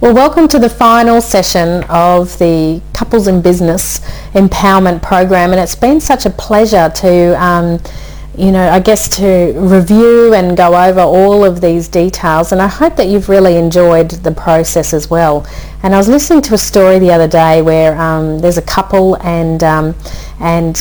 Well, welcome to the final session of the Couples in Business Empowerment Program, and it's been such a pleasure to, um, you know, I guess to review and go over all of these details, and I hope that you've really enjoyed the process as well. And I was listening to a story the other day where um, there's a couple and um, and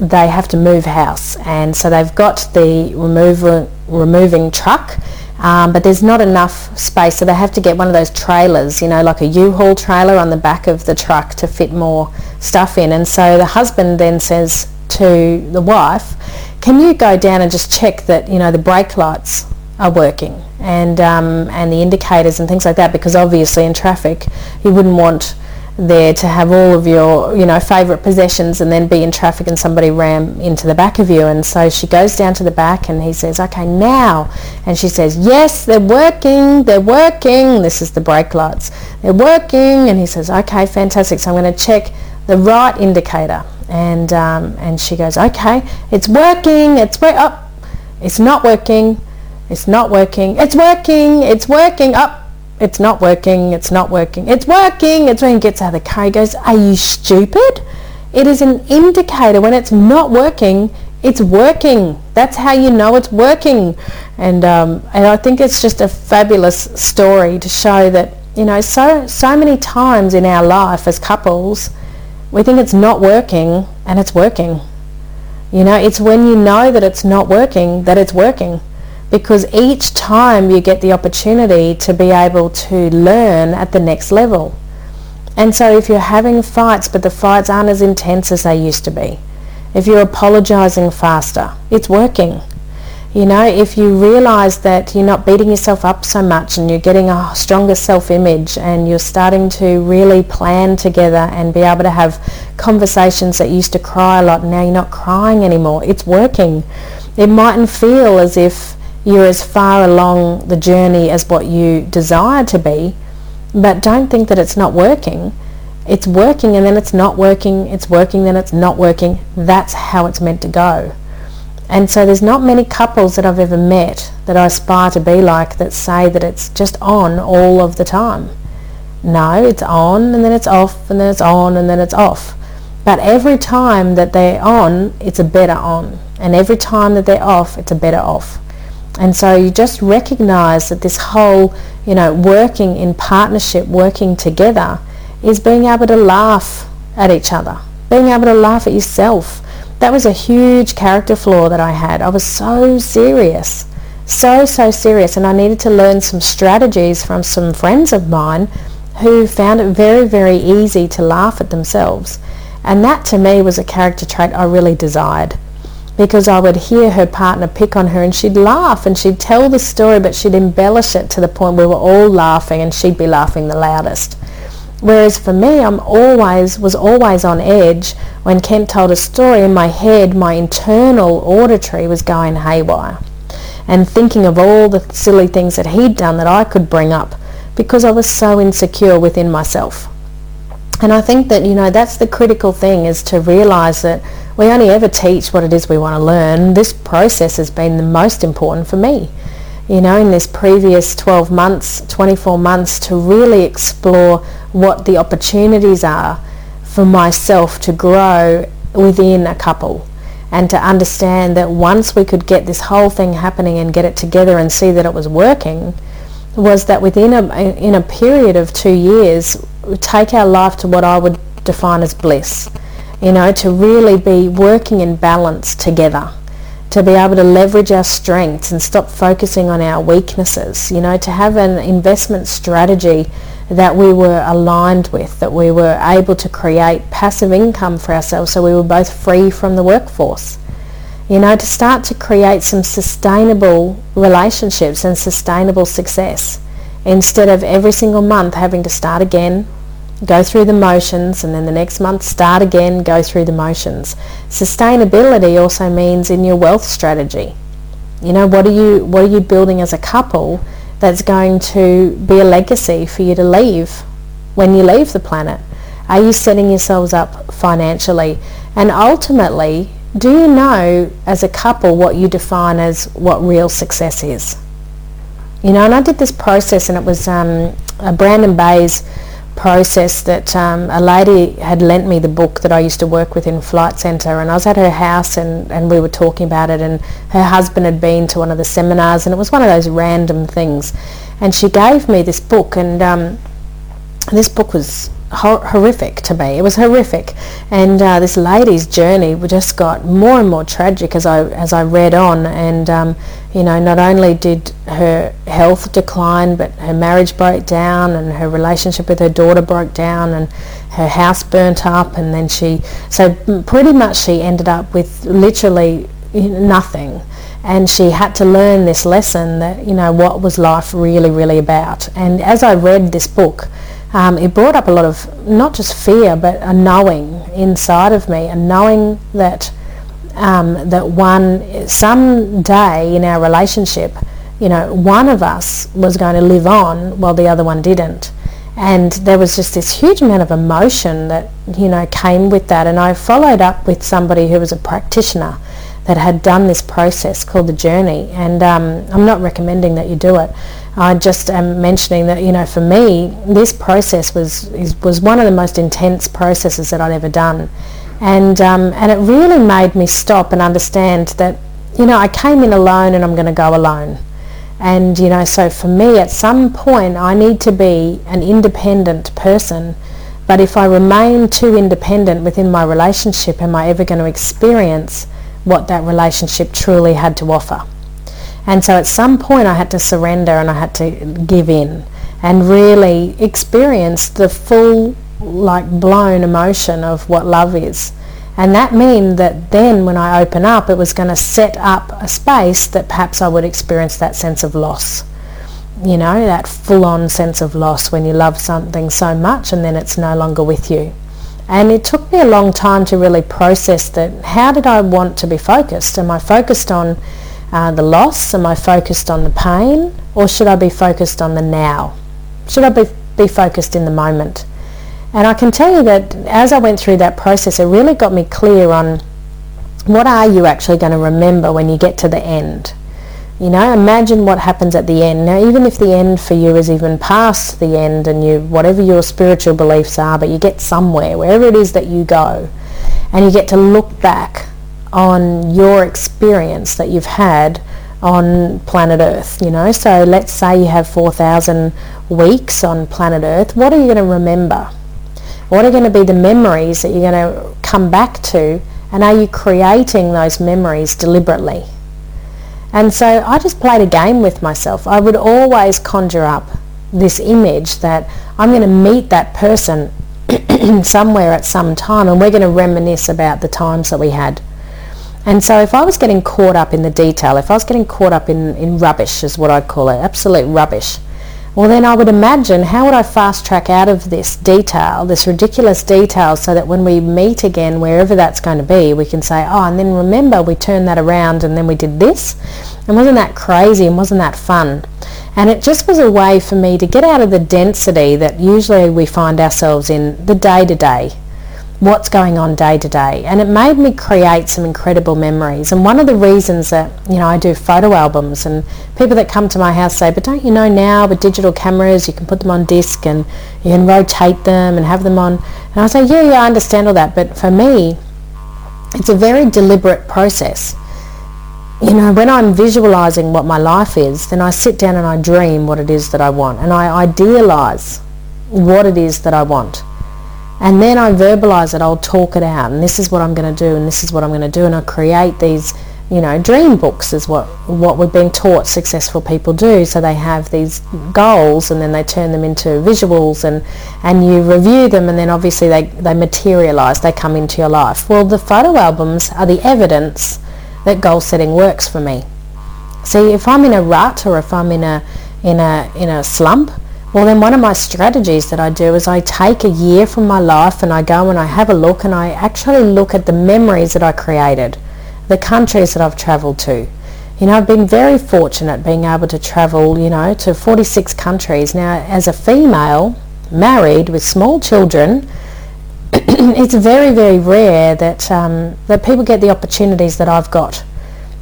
they have to move house, and so they've got the remover, removing truck um, but there's not enough space so they have to get one of those trailers you know like a U-Haul trailer on the back of the truck to fit more stuff in. And so the husband then says to the wife can you go down and just check that you know the brake lights are working and um, and the indicators and things like that? Because obviously in traffic you wouldn't want there to have all of your, you know, favourite possessions and then be in traffic and somebody ram into the back of you. And so she goes down to the back and he says, okay, now. And she says, yes, they're working, they're working. This is the brake lights. They're working. And he says, okay, fantastic. So I'm going to check the right indicator. And, um, and she goes, okay, it's working, it's, wor- oh, it's not working, it's not working, it's working, it's working, up. Oh, it's not working, it's not working, it's working. It's when he gets out of the car, he goes, are you stupid? It is an indicator. When it's not working, it's working. That's how you know it's working. And, um, and I think it's just a fabulous story to show that, you know, so, so many times in our life as couples, we think it's not working and it's working. You know, it's when you know that it's not working that it's working because each time you get the opportunity to be able to learn at the next level. And so if you're having fights but the fights aren't as intense as they used to be, if you're apologizing faster, it's working. You know, if you realize that you're not beating yourself up so much and you're getting a stronger self-image and you're starting to really plan together and be able to have conversations that used to cry a lot now you're not crying anymore, it's working. It mightn't feel as if you're as far along the journey as what you desire to be, but don't think that it's not working. It's working and then it's not working, it's working, then it's not working. That's how it's meant to go. And so there's not many couples that I've ever met that I aspire to be like that say that it's just on all of the time. No, it's on and then it's off and then it's on and then it's off. But every time that they're on, it's a better on. And every time that they're off, it's a better off. And so you just recognize that this whole, you know, working in partnership, working together, is being able to laugh at each other, being able to laugh at yourself. That was a huge character flaw that I had. I was so serious, so, so serious. And I needed to learn some strategies from some friends of mine who found it very, very easy to laugh at themselves. And that to me was a character trait I really desired because I would hear her partner pick on her and she'd laugh and she'd tell the story but she'd embellish it to the point we were all laughing and she'd be laughing the loudest. Whereas for me, I'm always, was always on edge when Kent told a story in my head, my internal auditory was going haywire and thinking of all the silly things that he'd done that I could bring up because I was so insecure within myself. And I think that, you know, that's the critical thing is to realize that we only ever teach what it is we want to learn. This process has been the most important for me. You know, in this previous 12 months, 24 months to really explore what the opportunities are for myself to grow within a couple and to understand that once we could get this whole thing happening and get it together and see that it was working, was that within a, in a period of two years, take our life to what I would define as bliss. You know, to really be working in balance together, to be able to leverage our strengths and stop focusing on our weaknesses, you know, to have an investment strategy that we were aligned with, that we were able to create passive income for ourselves so we were both free from the workforce. You know, to start to create some sustainable relationships and sustainable success instead of every single month having to start again, go through the motions and then the next month start again, go through the motions. Sustainability also means in your wealth strategy. You know, what are you what are you building as a couple that's going to be a legacy for you to leave when you leave the planet? Are you setting yourselves up financially? And ultimately, do you know as a couple what you define as what real success is? You know, and I did this process and it was um, a Brandon Bays process that um, a lady had lent me the book that I used to work with in Flight Centre and I was at her house and, and we were talking about it and her husband had been to one of the seminars and it was one of those random things and she gave me this book and um, this book was horrific to me. It was horrific, and uh, this lady's journey just got more and more tragic as I as I read on. And um, you know, not only did her health decline, but her marriage broke down, and her relationship with her daughter broke down, and her house burnt up, and then she so pretty much she ended up with literally nothing and she had to learn this lesson that you know what was life really really about and as i read this book um, it brought up a lot of not just fear but a knowing inside of me, a knowing that um, that one some day in our relationship, you know, one of us was going to live on while the other one didn't. And there was just this huge amount of emotion that, you know, came with that. And I followed up with somebody who was a practitioner that had done this process called the journey. And um, I'm not recommending that you do it. I just am mentioning that you know for me this process was is, was one of the most intense processes that I'd ever done, and um, and it really made me stop and understand that you know I came in alone and I'm going to go alone, and you know so for me at some point I need to be an independent person, but if I remain too independent within my relationship, am I ever going to experience what that relationship truly had to offer? And so at some point I had to surrender and I had to give in and really experience the full like blown emotion of what love is. And that meant that then when I open up it was going to set up a space that perhaps I would experience that sense of loss. You know, that full-on sense of loss when you love something so much and then it's no longer with you. And it took me a long time to really process that. How did I want to be focused? Am I focused on uh, the loss? Am I focused on the pain? Or should I be focused on the now? Should I be, be focused in the moment? And I can tell you that as I went through that process, it really got me clear on what are you actually going to remember when you get to the end? You know, imagine what happens at the end. Now, even if the end for you is even past the end and you, whatever your spiritual beliefs are, but you get somewhere, wherever it is that you go, and you get to look back on your experience that you've had on planet Earth, you know. So let's say you have 4,000 weeks on planet Earth. What are you going to remember? What are going to be the memories that you're going to come back to? And are you creating those memories deliberately? And so I just played a game with myself. I would always conjure up this image that I'm going to meet that person somewhere at some time and we're going to reminisce about the times that we had. And so if I was getting caught up in the detail, if I was getting caught up in, in rubbish is what I'd call it, absolute rubbish, well then I would imagine how would I fast track out of this detail, this ridiculous detail, so that when we meet again, wherever that's going to be, we can say, oh, and then remember we turned that around and then we did this. And wasn't that crazy and wasn't that fun? And it just was a way for me to get out of the density that usually we find ourselves in the day-to-day what's going on day to day. And it made me create some incredible memories. And one of the reasons that you know I do photo albums and people that come to my house say but don't you know now with digital cameras you can put them on disc and you can rotate them and have them on? And I say yeah yeah I understand all that but for me it's a very deliberate process. You know when I'm visualizing what my life is then I sit down and I dream what it is that I want. And I idealize what it is that I want and then I verbalize it, I'll talk it out, and this is what I'm going to do, and this is what I'm going to do, and I create these, you know, dream books is what, what we've been taught successful people do. So they have these goals, and then they turn them into visuals, and, and you review them, and then obviously they, they materialize, they come into your life. Well, the photo albums are the evidence that goal setting works for me. See, if I'm in a rut or if I'm in a, in a, in a slump, well, then one of my strategies that I do is I take a year from my life and I go and I have a look and I actually look at the memories that I created, the countries that I've travelled to. You know, I've been very fortunate being able to travel, you know, to 46 countries. Now, as a female, married with small children, it's very, very rare that, um, that people get the opportunities that I've got.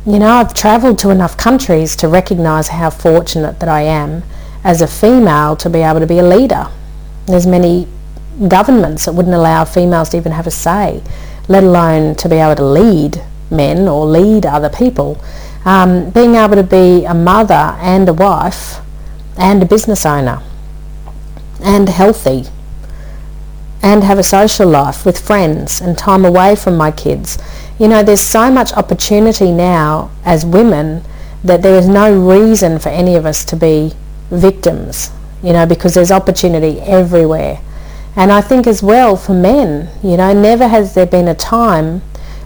You know, I've travelled to enough countries to recognise how fortunate that I am as a female to be able to be a leader. There's many governments that wouldn't allow females to even have a say, let alone to be able to lead men or lead other people. Um, being able to be a mother and a wife and a business owner and healthy and have a social life with friends and time away from my kids. You know, there's so much opportunity now as women that there is no reason for any of us to be victims, you know, because there's opportunity everywhere. And I think as well for men, you know, never has there been a time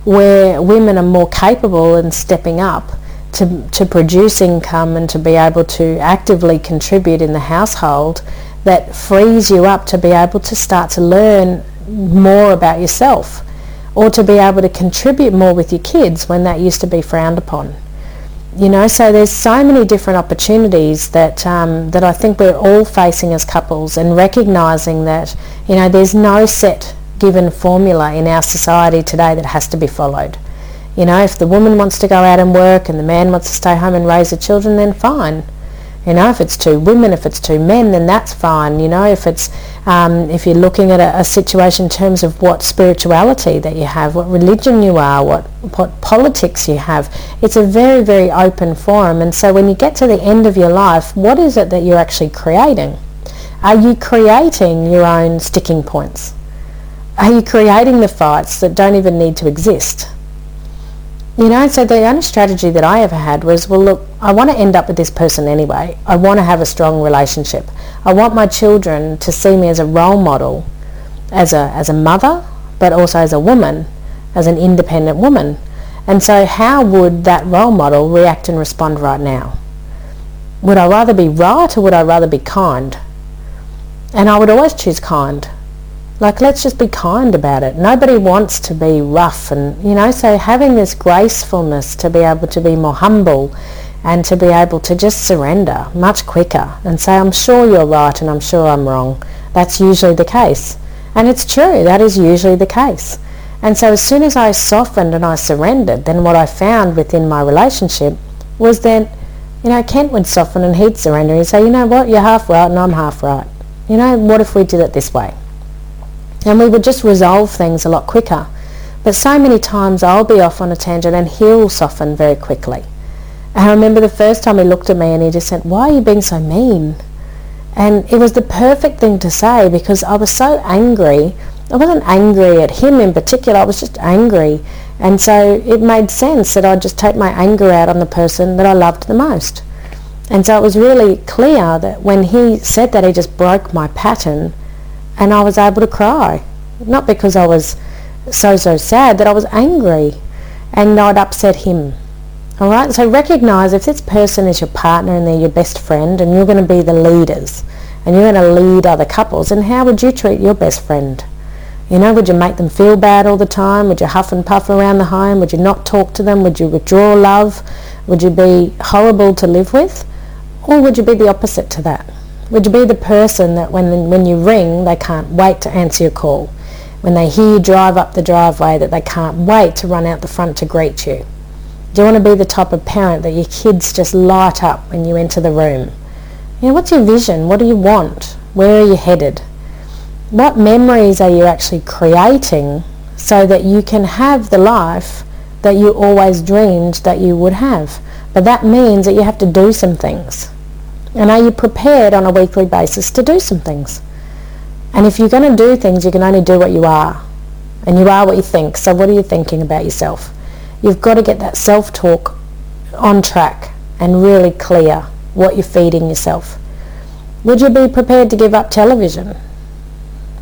where women are more capable in stepping up to, to produce income and to be able to actively contribute in the household that frees you up to be able to start to learn more about yourself or to be able to contribute more with your kids when that used to be frowned upon. You know, so there's so many different opportunities that um, that I think we're all facing as couples, and recognizing that you know there's no set given formula in our society today that has to be followed. You know, if the woman wants to go out and work and the man wants to stay home and raise the children, then fine. You know, if it's two women, if it's two men, then that's fine. You know, if it's um, if you're looking at a, a, situation in terms of what spirituality that you have, what religion you are, what what politics you have, it's a very very open forum. And so when you get to the end of your life, what is it that you're actually creating? Are you creating your own sticking points? Are you creating the fights that don't even need to exist? You know, so the only strategy that I ever had was, well, look, I want to end up with this person anyway. I want to have a strong relationship. I want my children to see me as a role model, as a, as a mother, but also as a woman, as an independent woman. And so how would that role model react and respond right now? Would I rather be right or would I rather be kind? And I would always choose kind like, let's just be kind about it. Nobody wants to be rough and, you know, so having this gracefulness to be able to be more humble and to be able to just surrender much quicker and say, I'm sure you're right and I'm sure I'm wrong. That's usually the case. And it's true, that is usually the case. And so as soon as I softened and I surrendered, then what I found within my relationship was that, you know, Kent would soften and he'd surrender and say, you know what, you're half right and I'm half right. You know, what if we did it this way? And we would just resolve things a lot quicker. But so many times I'll be off on a tangent and he'll soften very quickly. And I remember the first time he looked at me and he just said, why are you being so mean? And it was the perfect thing to say because I was so angry. I wasn't angry at him in particular, I was just angry. And so it made sense that I'd just take my anger out on the person that I loved the most. And so it was really clear that when he said that, he just broke my pattern and I was able to cry. Not because I was so, so sad, that I was angry and I'd upset him. All right, so recognize if this person is your partner and they're your best friend and you're going to be the leaders and you're going to lead other couples, and how would you treat your best friend? You know, would you make them feel bad all the time? Would you huff and puff around the home? Would you not talk to them? Would you withdraw love? Would you be horrible to live with? Or would you be the opposite to that? Would you be the person that when, when you ring, they can't wait to answer your call? When they hear you drive up the driveway, that they can't wait to run out the front to greet you? Do you want to be the type of parent that your kids just light up when you enter the room? You know, what's your vision? What do you want? Where are you headed? What memories are you actually creating so that you can have the life that you always dreamed that you would have? But that means that you have to do some things. And are you prepared on a weekly basis to do some things? And if you're going to do things, you can only do what you are. And you are what you think. So what are you thinking about yourself? You've got to get that self-talk on track and really clear what you're feeding yourself. Would you be prepared to give up television?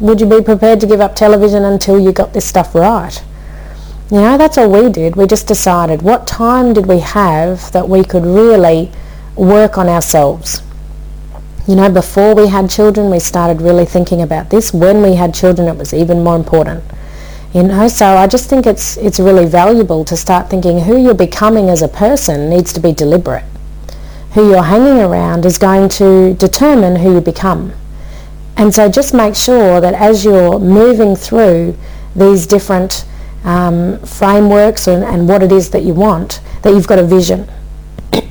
Would you be prepared to give up television until you got this stuff right? You know, that's all we did. We just decided what time did we have that we could really work on ourselves. You know, before we had children, we started really thinking about this. When we had children, it was even more important. You know, so I just think it's it's really valuable to start thinking who you're becoming as a person needs to be deliberate. Who you're hanging around is going to determine who you become. And so just make sure that as you're moving through these different um, frameworks and, and what it is that you want, that you've got a vision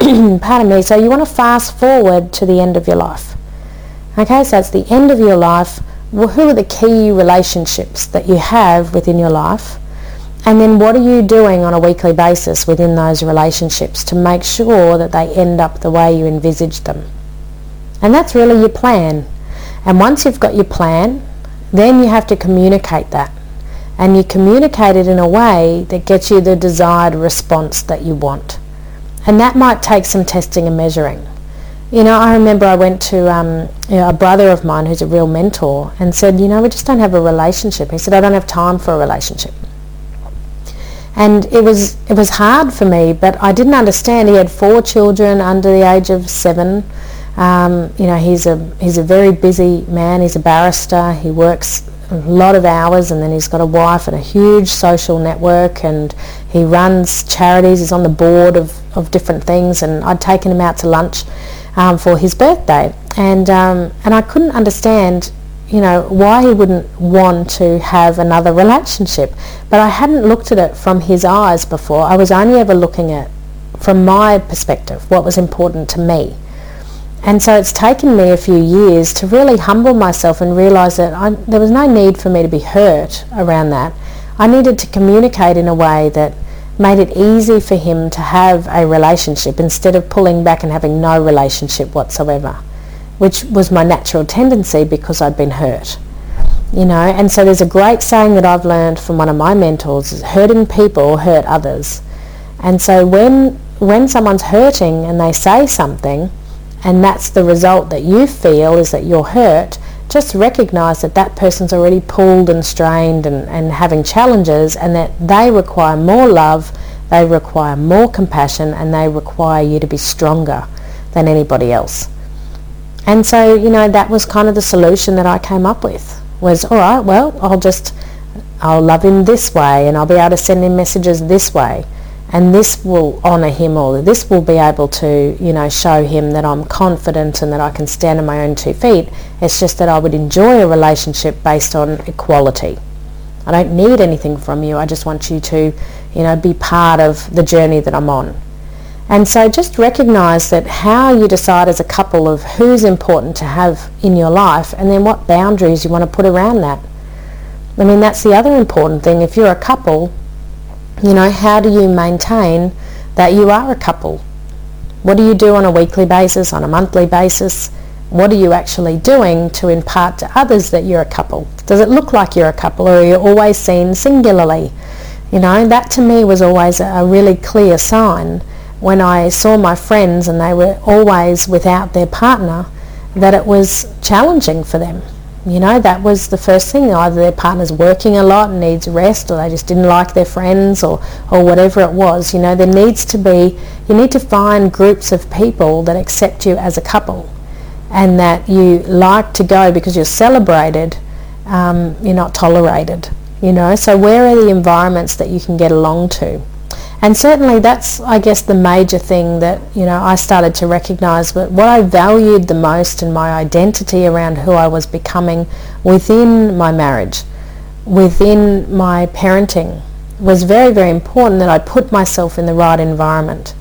pardon me, so you want to fast forward to the end of your life. Okay, so it's the end of your life. Well, who are the key relationships that you have within your life? And then what are you doing on a weekly basis within those relationships to make sure that they end up the way you envisaged them? And that's really your plan. And once you've got your plan, then you have to communicate that. And you communicate it in a way that gets you the desired response that you want. And that might take some testing and measuring. You know, I remember I went to um, you know, a brother of mine who's a real mentor and said, you know, we just don't have a relationship. He said, I don't have time for a relationship and it was it was hard for me but I didn't understand he had four children under the age of seven um, you know he's a he's a very busy man he's a barrister he works a lot of hours and then he's got a wife and a huge social network and he runs charities he's on the board of, of different things and I'd taken him out to lunch um, for his birthday and um, and I couldn't understand you know, why he wouldn't want to have another relationship. But I hadn't looked at it from his eyes before. I was only ever looking at from my perspective, what was important to me. And so it's taken me a few years to really humble myself and realize that I, there was no need for me to be hurt around that. I needed to communicate in a way that made it easy for him to have a relationship instead of pulling back and having no relationship whatsoever which was my natural tendency because I'd been hurt. You know, and so there's a great saying that I've learned from one of my mentors, is hurting people hurt others. And so when when someone's hurting and they say something and that's the result that you feel is that you're hurt, just recognize that that person's already pulled and strained and, and having challenges and that they require more love, they require more compassion and they require you to be stronger than anybody else. And so, you know, that was kind of the solution that I came up with was, all right, well, I'll just, I'll love him this way and I'll be able to send him messages this way. And this will honour him or this will be able to, you know, show him that I'm confident and that I can stand on my own two feet. It's just that I would enjoy a relationship based on equality. I don't need anything from you. I just want you to, you know, be part of the journey that I'm on. And so just recognize that how you decide as a couple of who's important to have in your life and then what boundaries you want to put around that. I mean, that's the other important thing. If you're a couple, you know, how do you maintain that you are a couple? What do you do on a weekly basis, on a monthly basis? What are you actually doing to impart to others that you're a couple? Does it look like you're a couple or are you always seen singularly? You know, that to me was always a really clear sign when I saw my friends and they were always without their partner, that it was challenging for them. You know, that was the first thing. Either their partner's working a lot and needs rest or they just didn't like their friends or, or whatever it was. You know, there needs to be, you need to find groups of people that accept you as a couple and that you like to go because you're celebrated, um, you're not tolerated. You know, so where are the environments that you can get along to? And certainly that's, I guess, the major thing that, you know, I started to recognize. But what I valued the most in my identity around who I was becoming within my marriage, within my parenting, was very, very important that I put myself in the right environment.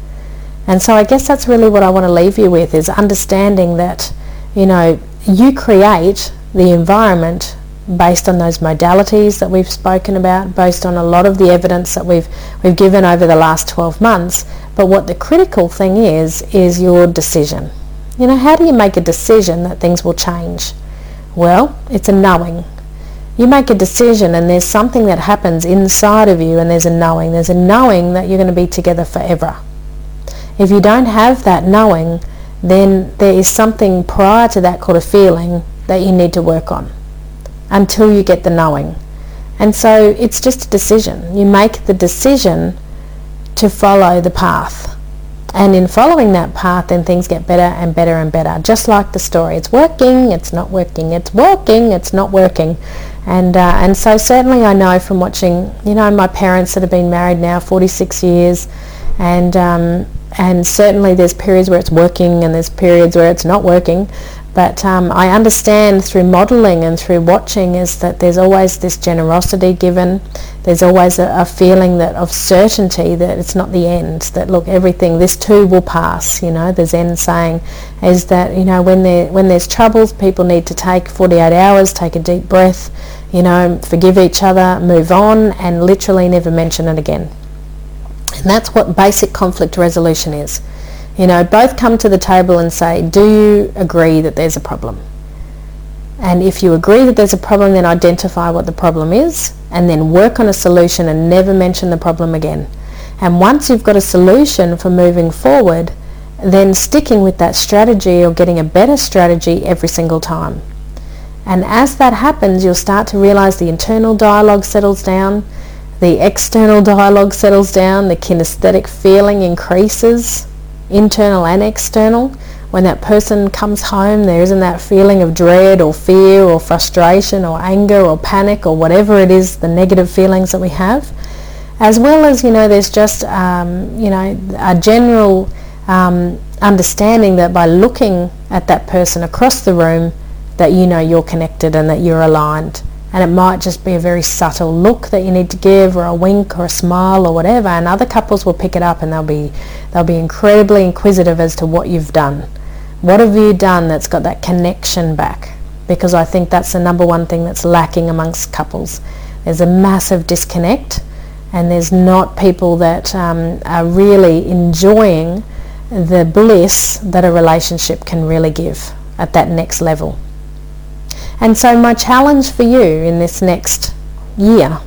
And so I guess that's really what I want to leave you with is understanding that, you know, you create the environment based on those modalities that we've spoken about, based on a lot of the evidence that we've, we've given over the last 12 months. But what the critical thing is, is your decision. You know, how do you make a decision that things will change? Well, it's a knowing. You make a decision and there's something that happens inside of you and there's a knowing. There's a knowing that you're going to be together forever. If you don't have that knowing, then there is something prior to that called a feeling that you need to work on until you get the knowing. And so it's just a decision. You make the decision to follow the path. And in following that path, then things get better and better and better. Just like the story. It's working, it's not working, it's working, it's not working. And, uh, and so certainly I know from watching, you know, my parents that have been married now 46 years and, um, and certainly there's periods where it's working and there's periods where it's not working. But um, I understand through modelling and through watching is that there's always this generosity given. There's always a, a, feeling that of certainty that it's not the end. That look, everything this too will pass. You know, the Zen saying is that you know when there when there's troubles, people need to take 48 hours, take a deep breath, you know, forgive each other, move on, and literally never mention it again. And that's what basic conflict resolution is. You know, both come to the table and say, do you agree that there's a problem? And if you agree that there's a problem, then identify what the problem is and then work on a solution and never mention the problem again. And once you've got a solution for moving forward, then sticking with that strategy or getting a better strategy every single time. And as that happens, you'll start to realize the internal dialogue settles down, the external dialogue settles down, the kinesthetic feeling increases, internal and external. When that person comes home, there isn't that feeling of dread or fear or frustration or anger or panic or whatever it is, the negative feelings that we have. As well as, you know, there's just, um, you know, a general um, understanding that by looking at that person across the room, that you know you're connected and that you're aligned and it might just be a very subtle look that you need to give or a wink or a smile or whatever. And other couples will pick it up and they'll be they'll be incredibly inquisitive as to what you've done. What have you done that's got that connection back? Because I think that's the number one thing that's lacking amongst couples. There's a massive disconnect and there's not people that um, are really enjoying the bliss that a relationship can really give at that next level and so my challenge for you in this next year,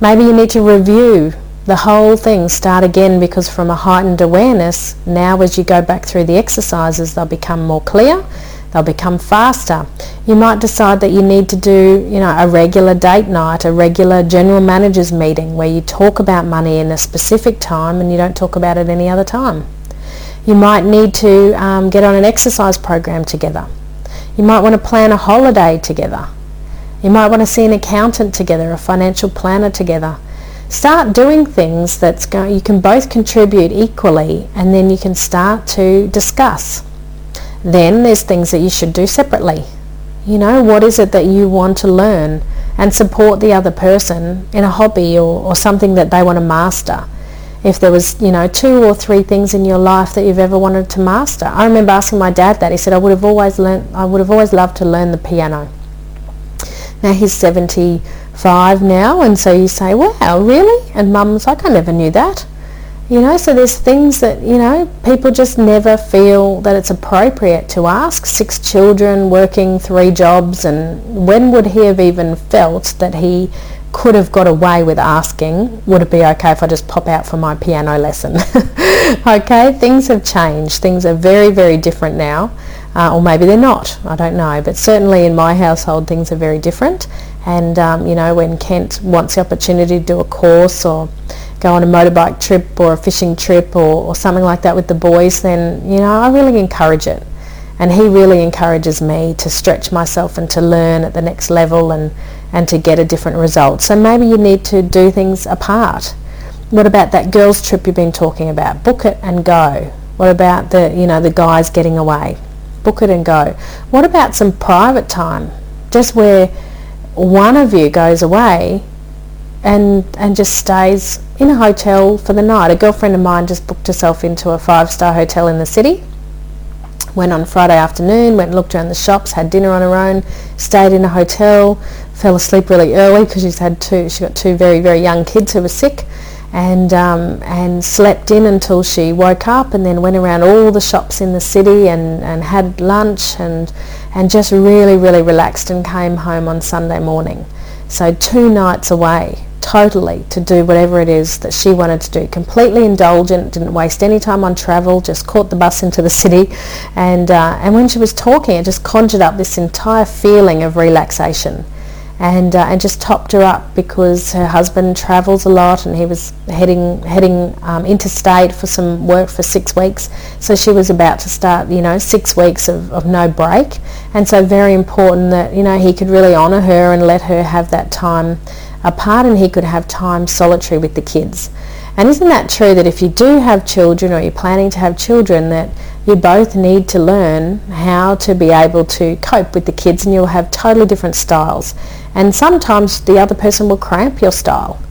maybe you need to review the whole thing, start again because from a heightened awareness, now as you go back through the exercises, they'll become more clear, they'll become faster. You might decide that you need to do, you know, a regular date night, a regular general managers meeting where you talk about money in a specific time and you don't talk about it any other time. You might need to um, get on an exercise program together. You might want to plan a holiday together. You might want to see an accountant together, a financial planner together. Start doing things that's going, you can both contribute equally and then you can start to discuss. Then there's things that you should do separately. You know, what is it that you want to learn and support the other person in a hobby or, or something that they want to master if there was, you know, two or three things in your life that you've ever wanted to master. I remember asking my dad that. He said, I would have always learned, I would have always loved to learn the piano. Now he's 75 now, and so you say, wow, really? And mum's like, I never knew that. You know, so there's things that, you know, people just never feel that it's appropriate to ask. Six children, working three jobs, and when would he have even felt that he could have got away with asking, would it be okay if I just pop out for my piano lesson? okay, things have changed. Things are very, very different now. Uh, or maybe they're not, I don't know. But certainly in my household things are very different. And, um, you know, when Kent wants the opportunity to do a course or go on a motorbike trip or a fishing trip or, or something like that with the boys, then, you know, I really encourage it. And he really encourages me to stretch myself and to learn at the next level and and to get a different result. So maybe you need to do things apart. What about that girls trip you've been talking about? Book it and go. What about the, you know, the guys getting away? Book it and go. What about some private time? Just where one of you goes away and and just stays in a hotel for the night. A girlfriend of mine just booked herself into a five-star hotel in the city went on Friday afternoon, went and looked around the shops, had dinner on her own, stayed in a hotel, fell asleep really early because she's had two, she got two very, very young kids who were sick and um, and slept in until she woke up and then went around all the shops in the city and, and had lunch and and just really, really relaxed and came home on Sunday morning. So two nights away totally to do whatever it is that she wanted to do. Completely indulgent, didn't waste any time on travel, just caught the bus into the city. And, uh, and when she was talking, it just conjured up this entire feeling of relaxation. And, uh, and just topped her up because her husband travels a lot and he was heading, heading um, interstate for some work for six weeks. So she was about to start, you know, six weeks of, of no break. And so very important that, you know, he could really honour her and let her have that time apart and he could have time solitary with the kids. And isn't that true that if you do have children or you're planning to have children that you both need to learn how to be able to cope with the kids and you'll have totally different styles. And sometimes the other person will cramp your style.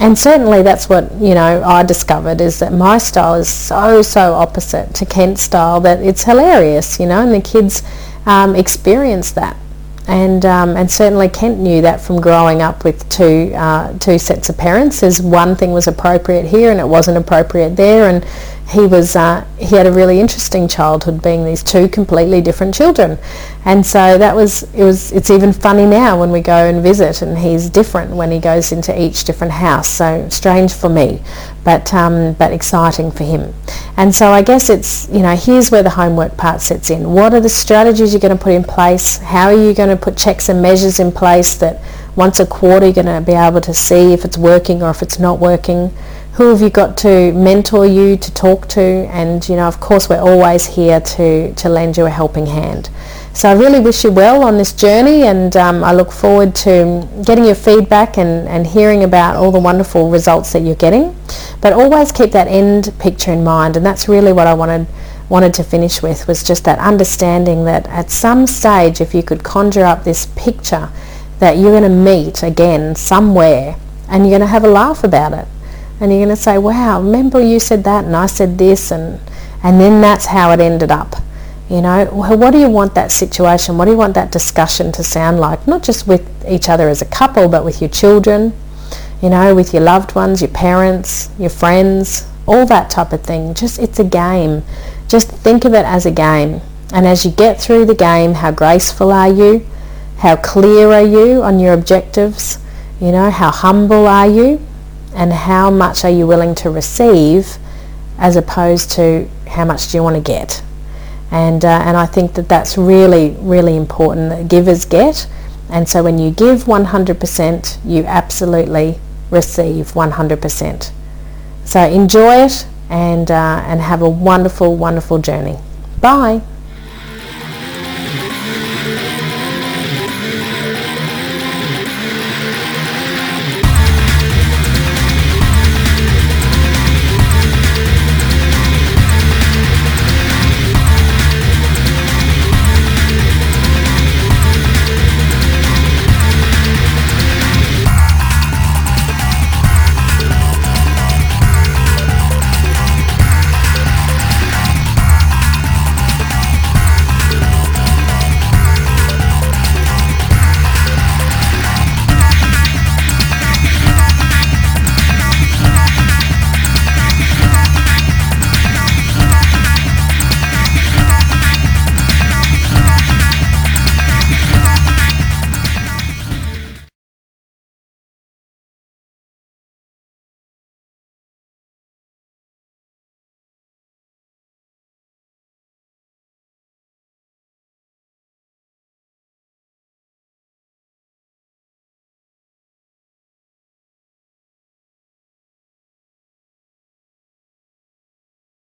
And certainly that's what, you know, I discovered is that my style is so, so opposite to Kent's style that it's hilarious, you know, and the kids um, experience that and um, and certainly Kent knew that from growing up with two uh, two sets of parents. As one thing was appropriate here and it wasn't appropriate there, and he was uh, he had a really interesting childhood, being these two completely different children, and so that was it was it's even funny now when we go and visit, and he's different when he goes into each different house. So strange for me, but um, but exciting for him. And so I guess it's you know here's where the homework part sets in. What are the strategies you're going to put in place? How are you going to put checks and measures in place that once a quarter you're going to be able to see if it's working or if it's not working? Who have you got to mentor you to talk to? And you know of course we're always here to to lend you a helping hand. So I really wish you well on this journey and um, I look forward to getting your feedback and, and hearing about all the wonderful results that you're getting. But always keep that end picture in mind and that's really what I wanted wanted to finish with was just that understanding that at some stage if you could conjure up this picture that you're going to meet again somewhere and you're going to have a laugh about it and you're going to say wow remember you said that and I said this and and then that's how it ended up you know, what do you want that situation, what do you want that discussion to sound like? Not just with each other as a couple, but with your children, you know, with your loved ones, your parents, your friends, all that type of thing. Just, it's a game. Just think of it as a game. And as you get through the game, how graceful are you? How clear are you on your objectives? You know, how humble are you? And how much are you willing to receive as opposed to how much do you want to get? And uh, and I think that that's really really important that givers get. And so when you give 100% you absolutely receive 100% so enjoy it and uh, and have a wonderful wonderful journey. Bye